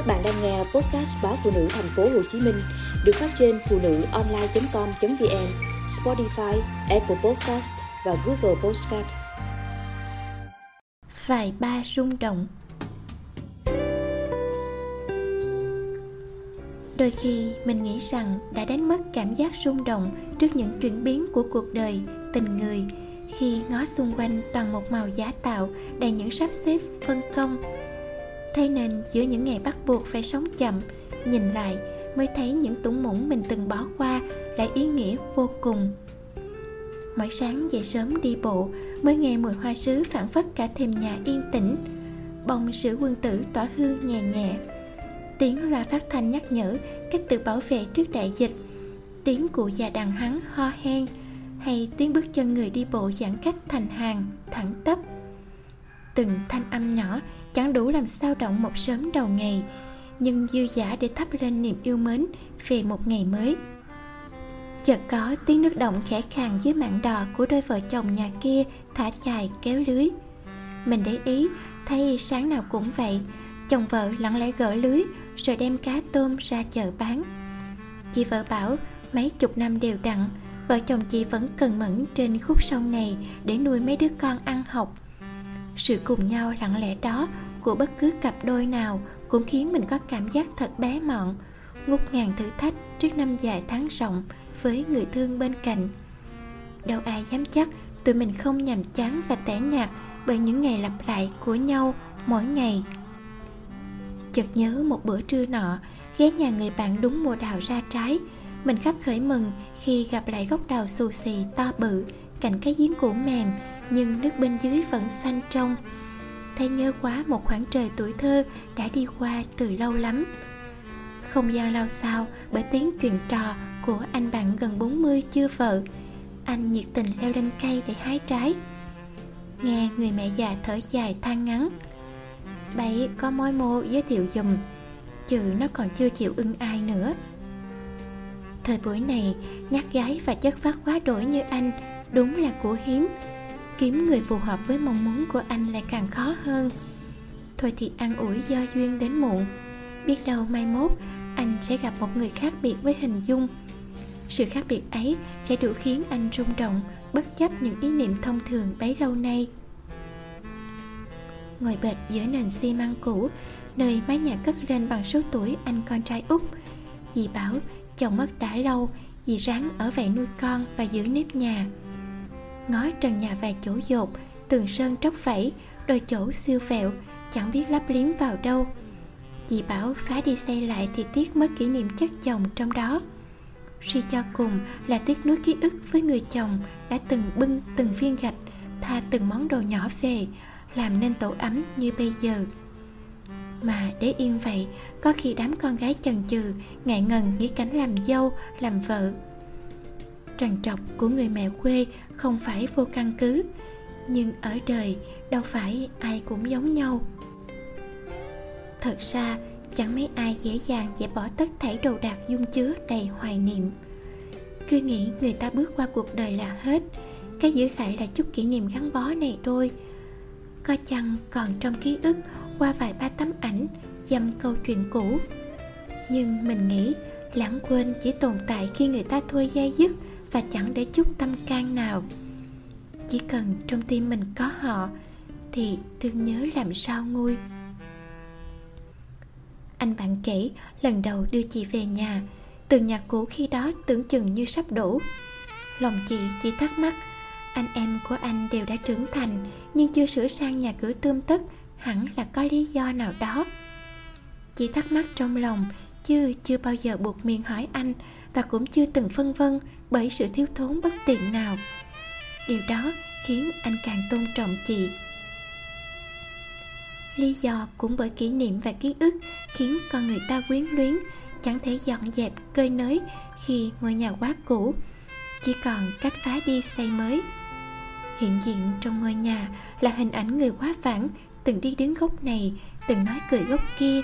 Các bạn đang nghe podcast báo phụ nữ thành phố Hồ Chí Minh được phát trên phụ nữ online.com.vn, Spotify, Apple Podcast và Google Podcast. Vài ba rung động Đôi khi mình nghĩ rằng đã đánh mất cảm giác rung động trước những chuyển biến của cuộc đời, tình người khi ngó xung quanh toàn một màu giả tạo đầy những sắp xếp phân công thế nên giữa những ngày bắt buộc phải sống chậm, nhìn lại mới thấy những tủng mũng mình từng bỏ qua lại ý nghĩa vô cùng. Mỗi sáng dậy sớm đi bộ, mới nghe mùi hoa sứ phản phất cả thềm nhà yên tĩnh. Bông sữa quân tử tỏa hương nhẹ nhẹ. Tiếng loa phát thanh nhắc nhở cách tự bảo vệ trước đại dịch. Tiếng cụ già đằng hắn ho hen, hay tiếng bước chân người đi bộ giãn cách thành hàng, thẳng tắp từng thanh âm nhỏ, chẳng đủ làm sao động một sớm đầu ngày, nhưng dư giả để thắp lên niềm yêu mến về một ngày mới. Chợt có tiếng nước động khẽ khàng dưới mạn đò của đôi vợ chồng nhà kia thả chài kéo lưới. Mình để ý, thấy sáng nào cũng vậy, chồng vợ lặng lẽ gỡ lưới, rồi đem cá tôm ra chợ bán. Chị vợ bảo, mấy chục năm đều đặn, vợ chồng chị vẫn cần mẫn trên khúc sông này để nuôi mấy đứa con ăn học sự cùng nhau lặng lẽ đó của bất cứ cặp đôi nào cũng khiến mình có cảm giác thật bé mọn, ngút ngàn thử thách trước năm dài tháng rộng với người thương bên cạnh. Đâu ai dám chắc tụi mình không nhàm chán và tẻ nhạt bởi những ngày lặp lại của nhau mỗi ngày. Chợt nhớ một bữa trưa nọ, ghé nhà người bạn đúng mùa đào ra trái, mình khắp khởi mừng khi gặp lại gốc đào xù xì to bự, cạnh cái giếng cũ mềm nhưng nước bên dưới vẫn xanh trong. Thấy nhớ quá một khoảng trời tuổi thơ đã đi qua từ lâu lắm. Không gian lao xao bởi tiếng chuyện trò của anh bạn gần 40 chưa vợ, anh nhiệt tình leo lên cây để hái trái. Nghe người mẹ già thở dài than ngắn. Bậy có mối mô giới thiệu dùm chữ nó còn chưa chịu ưng ai nữa. Thời buổi này, nhát gái và chất phát quá đổi như anh, đúng là của hiếm kiếm người phù hợp với mong muốn của anh lại càng khó hơn. Thôi thì ăn ủi do duyên đến muộn. Biết đâu mai mốt, anh sẽ gặp một người khác biệt với hình dung. Sự khác biệt ấy sẽ đủ khiến anh rung động, bất chấp những ý niệm thông thường bấy lâu nay. Ngồi bệt giữa nền xi măng cũ, nơi mái nhà cất lên bằng số tuổi anh con trai út. Dì bảo, chồng mất đã lâu, dì ráng ở vậy nuôi con và giữ nếp nhà ngói trần nhà vài chỗ dột tường sơn tróc phẩy đôi chỗ siêu vẹo, chẳng biết lắp liếm vào đâu. Chị bảo phá đi xây lại thì tiếc mất kỷ niệm chất chồng trong đó. Suy cho cùng là tiếc nuối ký ức với người chồng đã từng bưng từng viên gạch tha từng món đồ nhỏ về làm nên tổ ấm như bây giờ. Mà để yên vậy có khi đám con gái chần chừ ngại ngần nghĩ cảnh làm dâu làm vợ trằn trọc của người mẹ quê không phải vô căn cứ. Nhưng ở đời, đâu phải ai cũng giống nhau. Thật ra, chẳng mấy ai dễ dàng dễ bỏ tất thảy đồ đạc dung chứa đầy hoài niệm. Cứ nghĩ người ta bước qua cuộc đời là hết, cái giữ lại là chút kỷ niệm gắn bó này thôi. Có chăng còn trong ký ức qua vài ba tấm ảnh, dăm câu chuyện cũ. Nhưng mình nghĩ, lãng quên chỉ tồn tại khi người ta thôi dây dứt và chẳng để chút tâm can nào. Chỉ cần trong tim mình có họ, thì thương nhớ làm sao nguôi. Anh bạn kể, lần đầu đưa chị về nhà, từ nhà cũ khi đó tưởng chừng như sắp đổ lòng chị chỉ thắc mắc, anh em của anh đều đã trưởng thành, nhưng chưa sửa sang nhà cửa tươm tất, hẳn là có lý do nào đó. Chị thắc mắc trong lòng, chứ chưa bao giờ buộc miệng hỏi anh, và cũng chưa từng phân vân bởi sự thiếu thốn bất tiện nào. Điều đó khiến anh càng tôn trọng chị. Lý do cũng bởi kỷ niệm và ký ức khiến con người ta quyến luyến, chẳng thể dọn dẹp, cơi nới khi ngôi nhà quá cũ. Chỉ còn cách phá đi xây mới. Hiện diện trong ngôi nhà là hình ảnh người quá vãng, từng đi đứng góc này, từng nói cười góc kia.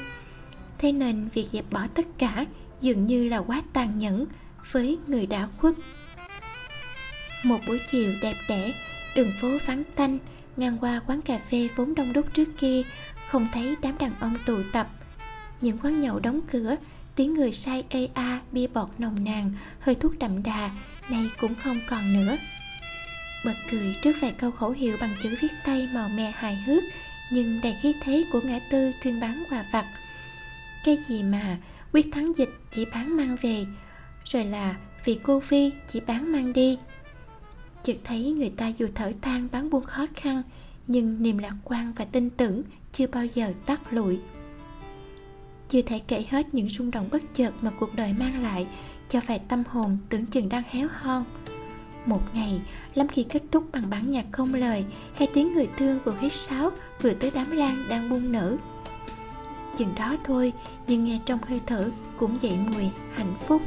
Thế nên việc dẹp bỏ tất cả dường như là quá tàn nhẫn với người đã khuất. Một buổi chiều đẹp đẽ, đường phố vắng tanh, ngang qua quán cà phê vốn đông đúc trước kia, không thấy đám đàn ông tụ tập. Những quán nhậu đóng cửa, tiếng người say ê a, bia bọt nồng nàn, hơi thuốc đậm đà, nay cũng không còn nữa. Bật cười trước vài câu khẩu hiệu bằng chữ viết tay màu mè hài hước, nhưng đầy khí thế của ngã tư chuyên bán quà vặt. Cái gì mà quyết thắng dịch chỉ bán mang về rồi là vì cô phi chỉ bán mang đi. Chợt thấy người ta dù thở than bán buôn khó khăn, nhưng niềm lạc quan và tin tưởng chưa bao giờ tắt lụi. Chưa thể kể hết những rung động bất chợt mà cuộc đời mang lại cho vài tâm hồn tưởng chừng đang héo hon. Một ngày, lắm khi kết thúc bằng bản nhạc không lời hay tiếng người thương vừa hít sáo vừa tới đám lan đang buông nở. Chừng đó thôi, nhưng nghe trong hơi thở cũng dậy mùi hạnh phúc.